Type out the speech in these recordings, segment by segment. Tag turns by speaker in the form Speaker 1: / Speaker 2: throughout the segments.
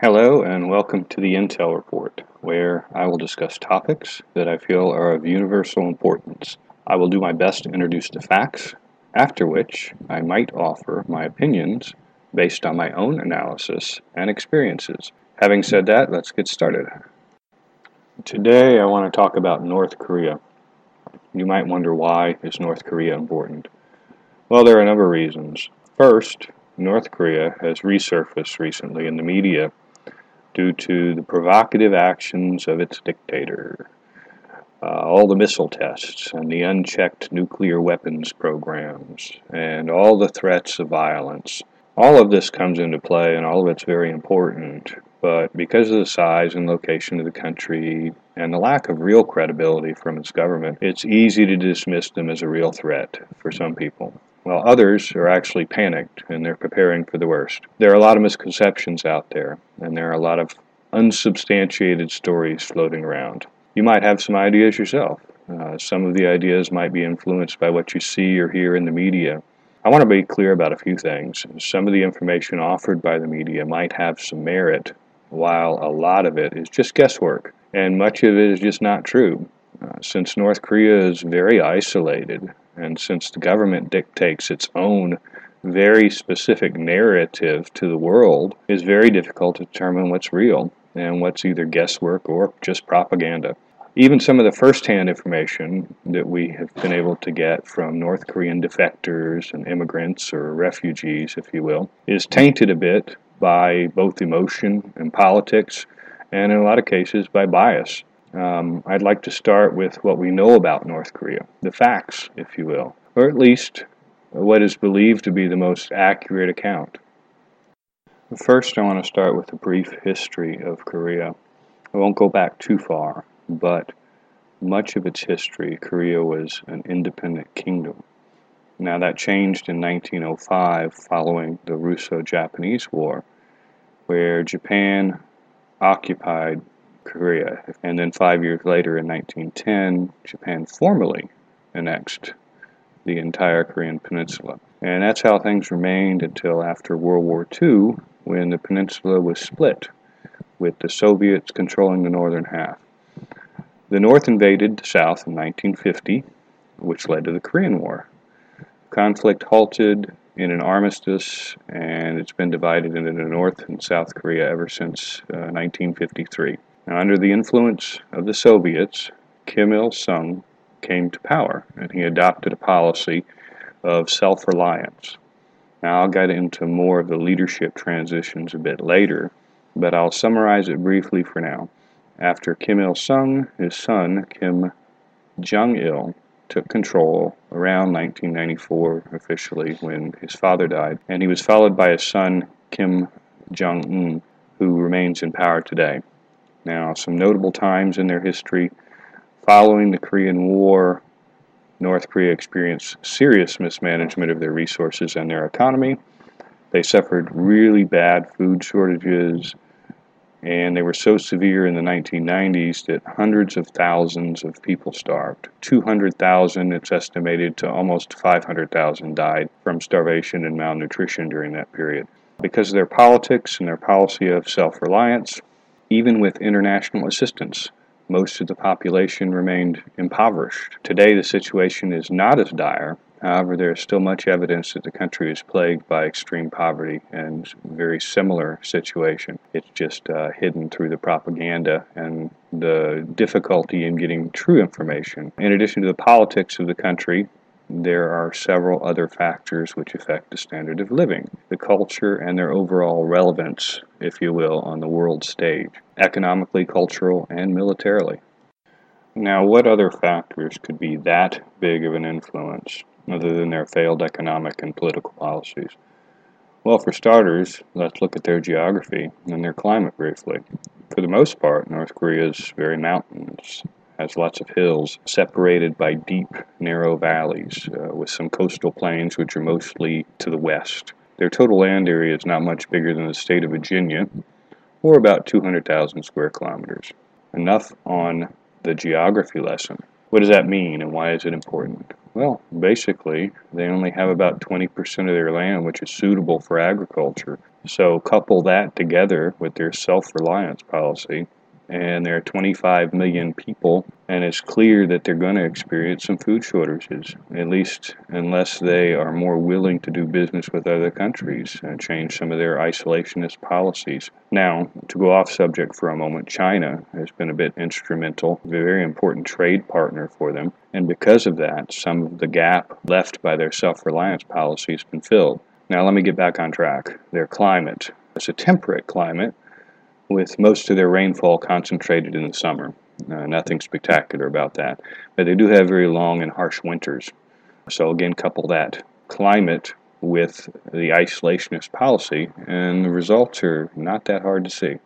Speaker 1: Hello, and welcome to the Intel Report, where I will discuss topics that I feel are of universal importance. I will do my best to introduce the facts, after which I might offer my opinions based on my own analysis and experiences. Having said that, let's get started. Today I want to talk about North Korea. You might wonder why is North Korea important? Well, there are a number of reasons. First, North Korea has resurfaced recently in the media due to the provocative actions of its dictator. Uh, all the missile tests and the unchecked nuclear weapons programs and all the threats of violence. All of this comes into play and all of it's very important. But because of the size and location of the country and the lack of real credibility from its government, it's easy to dismiss them as a real threat for some people while others are actually panicked and they're preparing for the worst. There are a lot of misconceptions out there, and there are a lot of unsubstantiated stories floating around. You might have some ideas yourself. Uh, some of the ideas might be influenced by what you see or hear in the media. I want to be clear about a few things. Some of the information offered by the media might have some merit, while a lot of it is just guesswork, and much of it is just not true. Uh, since North Korea is very isolated and since the government dictates its own very specific narrative to the world, it's very difficult to determine what's real and what's either guesswork or just propaganda. Even some of the first-hand information that we have been able to get from North Korean defectors and immigrants or refugees, if you will, is tainted a bit by both emotion and politics, and in a lot of cases by bias. Um, I'd like to start with what we know about North Korea, the facts, if you will, or at least what is believed to be the most accurate account. First, I want to start with a brief history of Korea. I won't go back too far, but much of its history, Korea was an independent kingdom. Now, that changed in 1905 following the Russo Japanese War, where Japan occupied Korea. And then five years later, in 1910, Japan formally annexed the entire Korean peninsula. And that's how things remained until after World War II, when the peninsula was split, with the Soviets controlling the northern half. The North invaded the South in 1950, which led to the Korean War. Conflict halted in an armistice, and it's been divided into North and South Korea ever since uh, 1953. Now, under the influence of the Soviets, Kim Il sung came to power, and he adopted a policy of self reliance. Now, I'll get into more of the leadership transitions a bit later, but I'll summarize it briefly for now. After Kim Il sung, his son, Kim Jong il, took control around 1994 officially when his father died, and he was followed by his son, Kim Jong un, who remains in power today. Now, some notable times in their history following the Korean War, North Korea experienced serious mismanagement of their resources and their economy. They suffered really bad food shortages, and they were so severe in the 1990s that hundreds of thousands of people starved. 200,000, it's estimated, to almost 500,000 died from starvation and malnutrition during that period. Because of their politics and their policy of self reliance, even with international assistance, most of the population remained impoverished. Today, the situation is not as dire. However, there is still much evidence that the country is plagued by extreme poverty and very similar situation. It's just uh, hidden through the propaganda and the difficulty in getting true information. In addition to the politics of the country, there are several other factors which affect the standard of living, the culture, and their overall relevance, if you will, on the world stage, economically, cultural, and militarily. Now, what other factors could be that big of an influence other than their failed economic and political policies? Well, for starters, let's look at their geography and their climate briefly. For the most part, North Korea is very mountainous has lots of hills separated by deep, narrow valleys uh, with some coastal plains which are mostly to the west. Their total land area is not much bigger than the state of Virginia, or about 200,000 square kilometers. Enough on the geography lesson. What does that mean and why is it important? Well, basically, they only have about 20% of their land which is suitable for agriculture. So, couple that together with their self reliance policy, and there are 25 million people, and it's clear that they're going to experience some food shortages, at least unless they are more willing to do business with other countries and change some of their isolationist policies. Now, to go off subject for a moment, China has been a bit instrumental, a very important trade partner for them, and because of that, some of the gap left by their self reliance policy has been filled. Now, let me get back on track. Their climate. It's a temperate climate with most of their rainfall concentrated in the summer. Uh, nothing spectacular about that. But they do have very long and harsh winters. So, again, couple that climate with the isolationist policy, and the results are not that hard to see.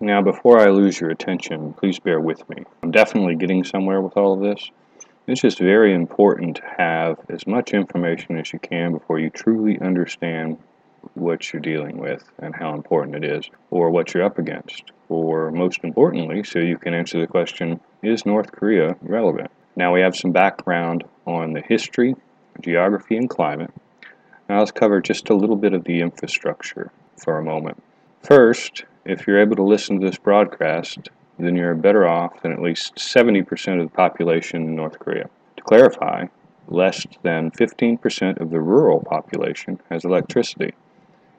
Speaker 1: Now, before I lose your attention, please bear with me. I'm definitely getting somewhere with all of this. It's just very important to have as much information as you can before you truly understand what you're dealing with and how important it is, or what you're up against, or most importantly, so you can answer the question is North Korea relevant? Now we have some background on the history, geography, and climate. Now let's cover just a little bit of the infrastructure for a moment. First, if you're able to listen to this broadcast, then you're better off than at least 70% of the population in North Korea. To clarify, less than 15% of the rural population has electricity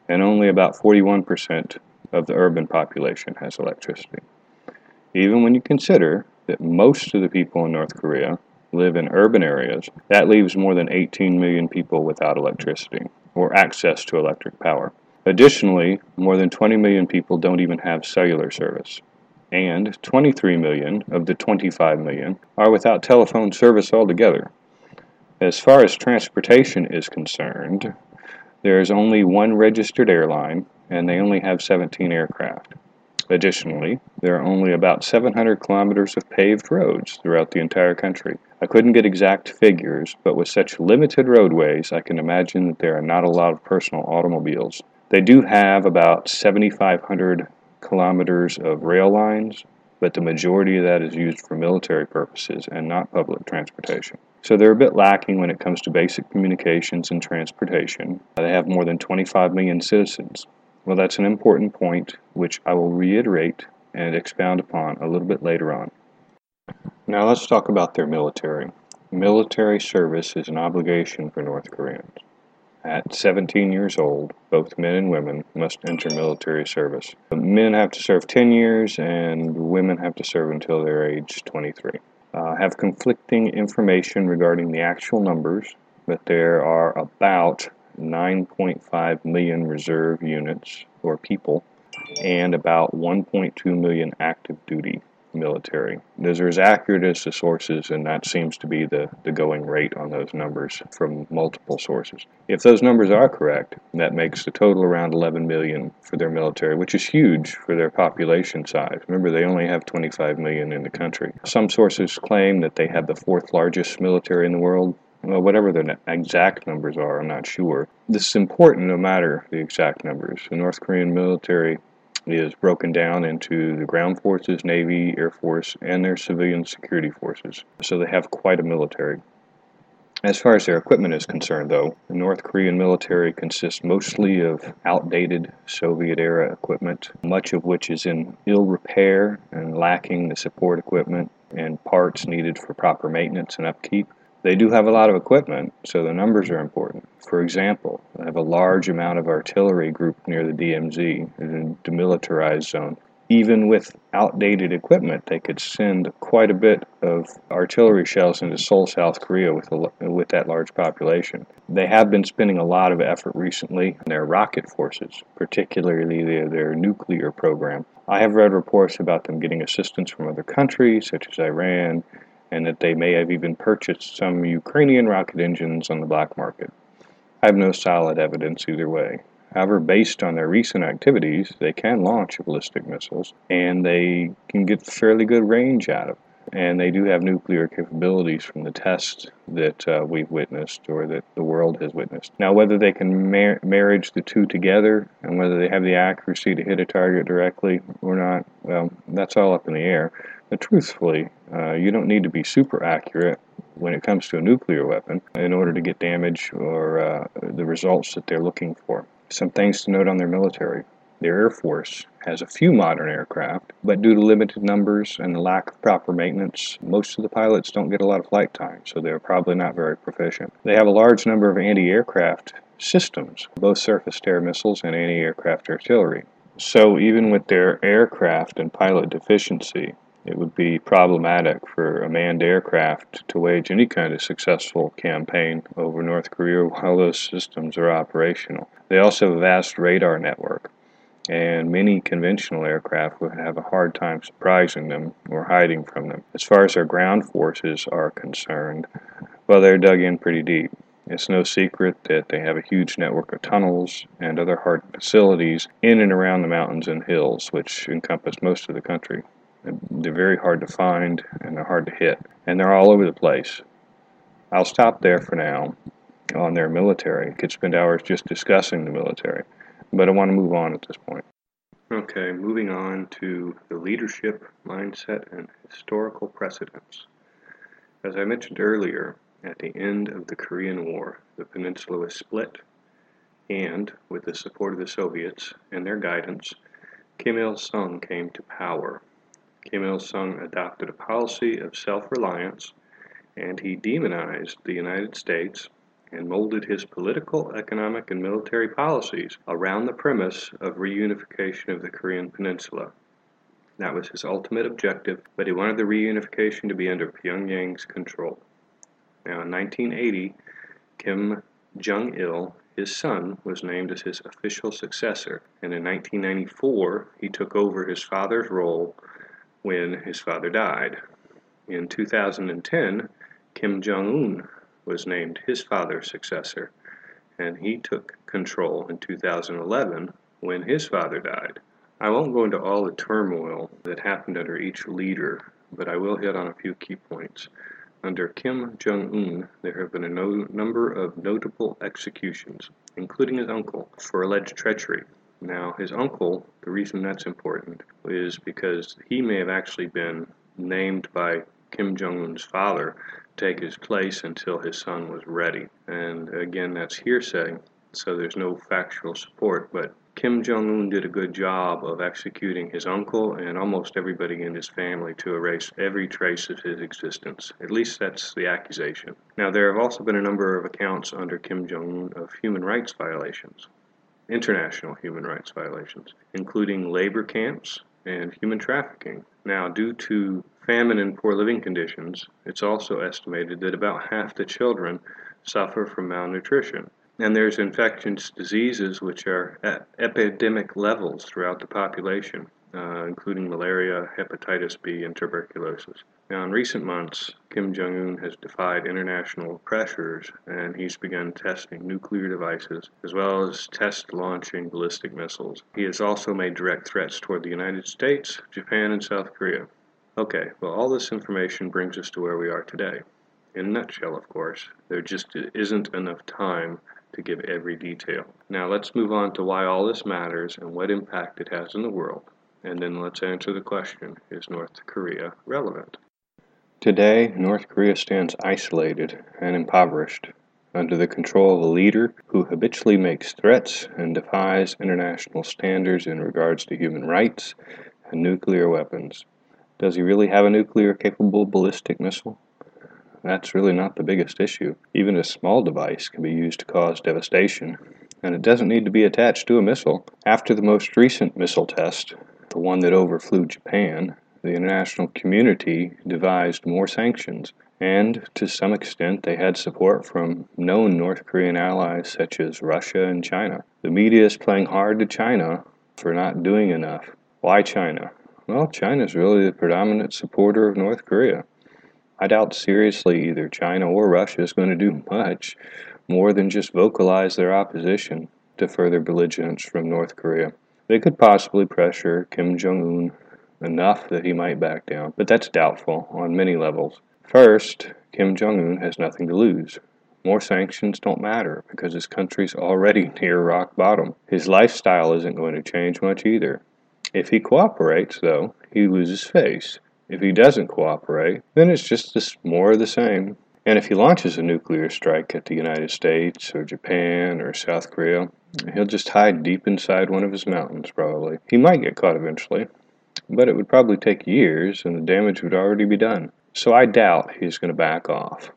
Speaker 1: and only about 41% of the urban population has electricity. Even when you consider that most of the people in North Korea live in urban areas, that leaves more than 18 million people without electricity or access to electric power. Additionally, more than 20 million people don't even have cellular service, and 23 million of the 25 million are without telephone service altogether. As far as transportation is concerned, there is only one registered airline, and they only have 17 aircraft. Additionally, there are only about 700 kilometers of paved roads throughout the entire country. I couldn't get exact figures, but with such limited roadways, I can imagine that there are not a lot of personal automobiles. They do have about 7,500 kilometers of rail lines, but the majority of that is used for military purposes and not public transportation. So they're a bit lacking when it comes to basic communications and transportation. They have more than 25 million citizens. Well, that's an important point, which I will reiterate and expound upon a little bit later on. Now let's talk about their military. Military service is an obligation for North Koreans. At 17 years old, both men and women must enter military service. Men have to serve 10 years, and women have to serve until they're age 23 uh, have conflicting information regarding the actual numbers, but there are about 9.5 million reserve units or people and about 1.2 million active duty military. Those are as accurate as the sources, and that seems to be the, the going rate on those numbers from multiple sources. If those numbers are correct, that makes the total around 11 million for their military, which is huge for their population size. Remember, they only have 25 million in the country. Some sources claim that they have the fourth largest military in the world. Well, whatever the exact numbers are, I'm not sure. This is important no matter the exact numbers. The North Korean military is broken down into the ground forces, Navy, Air Force, and their civilian security forces. So they have quite a military. As far as their equipment is concerned, though, the North Korean military consists mostly of outdated Soviet era equipment, much of which is in ill repair and lacking the support equipment and parts needed for proper maintenance and upkeep. They do have a lot of equipment, so the numbers are important. For example, they have a large amount of artillery grouped near the DMZ, the demilitarized zone. Even with outdated equipment, they could send quite a bit of artillery shells into Seoul, South Korea with, a, with that large population. They have been spending a lot of effort recently in their rocket forces, particularly their, their nuclear program. I have read reports about them getting assistance from other countries, such as Iran, and that they may have even purchased some Ukrainian rocket engines on the black market. I have no solid evidence either way. However, based on their recent activities, they can launch ballistic missiles and they can get fairly good range out of it. And they do have nuclear capabilities from the tests that uh, we've witnessed or that the world has witnessed. Now, whether they can mar- marriage the two together and whether they have the accuracy to hit a target directly or not, well, that's all up in the air. But truthfully, uh, you don't need to be super accurate when it comes to a nuclear weapon in order to get damage or uh, the results that they're looking for. Some things to note on their military. Their Air Force has a few modern aircraft, but due to limited numbers and the lack of proper maintenance, most of the pilots don't get a lot of flight time, so they're probably not very proficient. They have a large number of anti aircraft systems, both surface to air missiles and anti aircraft artillery. So, even with their aircraft and pilot deficiency, it would be problematic for a manned aircraft to wage any kind of successful campaign over North Korea while those systems are operational. They also have a vast radar network and many conventional aircraft would have a hard time surprising them or hiding from them. As far as their ground forces are concerned, well, they're dug in pretty deep. It's no secret that they have a huge network of tunnels and other hard facilities in and around the mountains and hills, which encompass most of the country. They're very hard to find and they're hard to hit, and they're all over the place. I'll stop there for now on their military. Could spend hours just discussing the military but I want to move on at this point. Okay, moving on to the leadership, mindset, and historical precedents. As I mentioned earlier, at the end of the Korean War, the peninsula was split, and with the support of the Soviets and their guidance, Kim Il sung came to power. Kim Il sung adopted a policy of self reliance, and he demonized the United States and molded his political, economic, and military policies around the premise of reunification of the Korean Peninsula. That was his ultimate objective, but he wanted the reunification to be under Pyongyang's control. Now, in 1980, Kim Jong il, his son, was named as his official successor, and in 1994, he took over his father's role when his father died. In 2010, Kim Jong un was named his father's successor, and he took control in 2011 when his father died. I won't go into all the turmoil that happened under each leader, but I will hit on a few key points. Under Kim Jong un, there have been a no number of notable executions, including his uncle, for alleged treachery. Now, his uncle, the reason that's important is because he may have actually been named by Kim Jong un's father take his place until his son was ready. And again, that's hearsay, so there's no factual support, but Kim Jong un did a good job of executing his uncle and almost everybody in his family to erase every trace of his existence. At least that's the accusation. Now, there have also been a number of accounts under Kim Jong un of human rights violations, international human rights violations, including labor camps and human trafficking. Now, due to famine and poor living conditions, it's also estimated that about half the children suffer from malnutrition. And there's infectious diseases which are at epidemic levels throughout the population, uh, including malaria, hepatitis B, and tuberculosis. Now, in recent months, Kim Jong un has defied international pressures and he's begun testing nuclear devices as well as test launching ballistic missiles. He has also made direct threats toward the United States, Japan, and South Korea. Okay, well, all this information brings us to where we are today. In a nutshell, of course, there just isn't enough time to give every detail. Now, let's move on to why all this matters and what impact it has in the world. And then let's answer the question Is North Korea relevant? Today, North Korea stands isolated and impoverished under the control of a leader who habitually makes threats and defies international standards in regards to human rights and nuclear weapons. Does he really have a nuclear capable ballistic missile? That's really not the biggest issue. Even a small device can be used to cause devastation, and it doesn't need to be attached to a missile. After the most recent missile test, the one that overflew Japan, the international community devised more sanctions, and to some extent they had support from known North Korean allies such as Russia and China. The media is playing hard to China for not doing enough. Why China? Well, China is really the predominant supporter of North Korea. I doubt seriously either China or Russia is going to do much more than just vocalize their opposition to further belligerence from North Korea. They could possibly pressure Kim Jong un enough that he might back down, but that's doubtful on many levels. First, Kim Jong un has nothing to lose. More sanctions don't matter because his country's already near rock bottom. His lifestyle isn't going to change much either. If he cooperates, though, he loses face. If he doesn't cooperate, then it's just this more of the same. And if he launches a nuclear strike at the United States or Japan or South Korea, He'll just hide deep inside one of his mountains, probably. He might get caught eventually, but it would probably take years and the damage would already be done. So I doubt he's going to back off.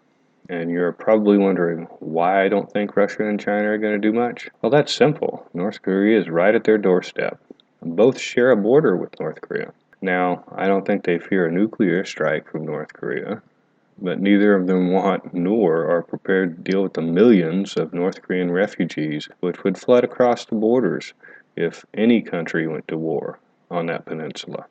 Speaker 1: And you're probably wondering why I don't think Russia and China are going to do much. Well, that's simple. North Korea is right at their doorstep. Both share a border with North Korea. Now, I don't think they fear a nuclear strike from North Korea, but neither of them want nor are prepared to deal with the millions of North Korean refugees which would flood across the borders if any country went to war on that peninsula.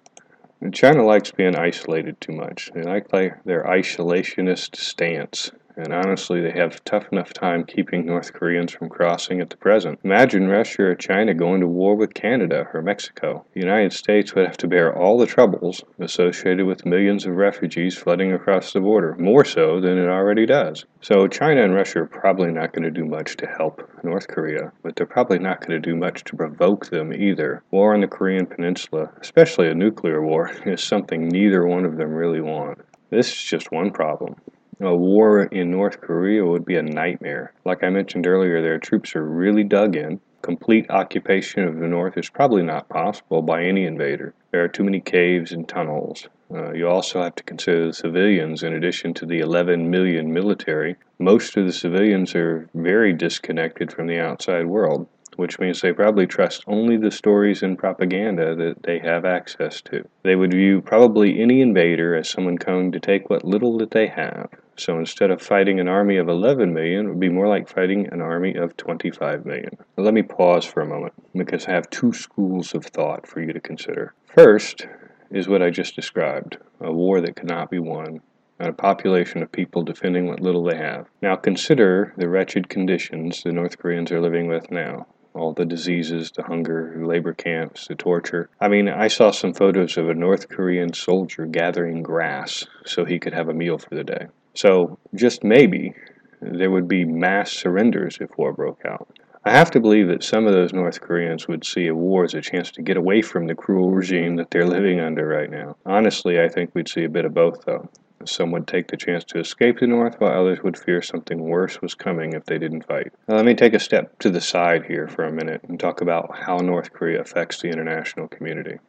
Speaker 1: And China likes being isolated too much. They like their isolationist stance and honestly, they have tough enough time keeping North Koreans from crossing at the present. Imagine Russia or China going to war with Canada or Mexico. The United States would have to bear all the troubles associated with millions of refugees flooding across the border, more so than it already does. So China and Russia are probably not going to do much to help North Korea, but they're probably not going to do much to provoke them either. War on the Korean Peninsula, especially a nuclear war, is something neither one of them really want. This is just one problem. A war in North Korea would be a nightmare. Like I mentioned earlier, their troops are really dug in. Complete occupation of the North is probably not possible by any invader. There are too many caves and tunnels. Uh, you also have to consider the civilians in addition to the 11 million military. Most of the civilians are very disconnected from the outside world which means they probably trust only the stories and propaganda that they have access to. They would view probably any invader as someone coming to take what little that they have. So instead of fighting an army of 11 million, it would be more like fighting an army of 25 million. Let me pause for a moment because I have two schools of thought for you to consider. First is what I just described a war that cannot be won and a population of people defending what little they have. Now consider the wretched conditions the North Koreans are living with now all the diseases, the hunger, the labor camps, the torture. I mean, I saw some photos of a North Korean soldier gathering grass so he could have a meal for the day. So, just maybe, there would be mass surrenders if war broke out. I have to believe that some of those North Koreans would see a war as a chance to get away from the cruel regime that they're living under right now. Honestly, I think we'd see a bit of both, though. Some would take the chance to escape the North, while others would fear something worse was coming if they didn't fight. Now, let me take a step to the side here for a minute and talk about how North Korea affects the international community.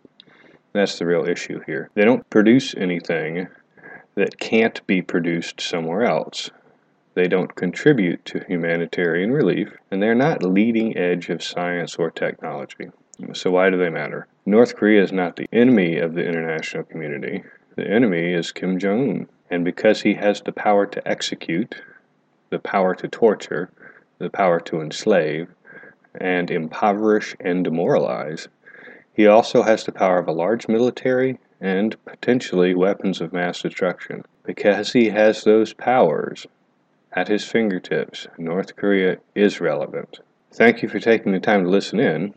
Speaker 1: That's the real issue here. They don't produce anything that can't be produced somewhere else. They don't contribute to humanitarian relief, and they're not leading edge of science or technology. So, why do they matter? North Korea is not the enemy of the international community. The enemy is Kim Jong un. And because he has the power to execute, the power to torture, the power to enslave, and impoverish and demoralize, he also has the power of a large military and potentially weapons of mass destruction. Because he has those powers at his fingertips, North Korea is relevant. Thank you for taking the time to listen in.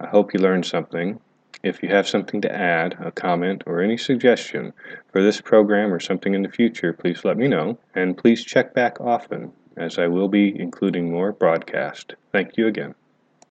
Speaker 1: I hope you learned something if you have something to add, a comment, or any suggestion for this program or something in the future, please let me know. And please check back often, as I will be including more broadcast. Thank you again.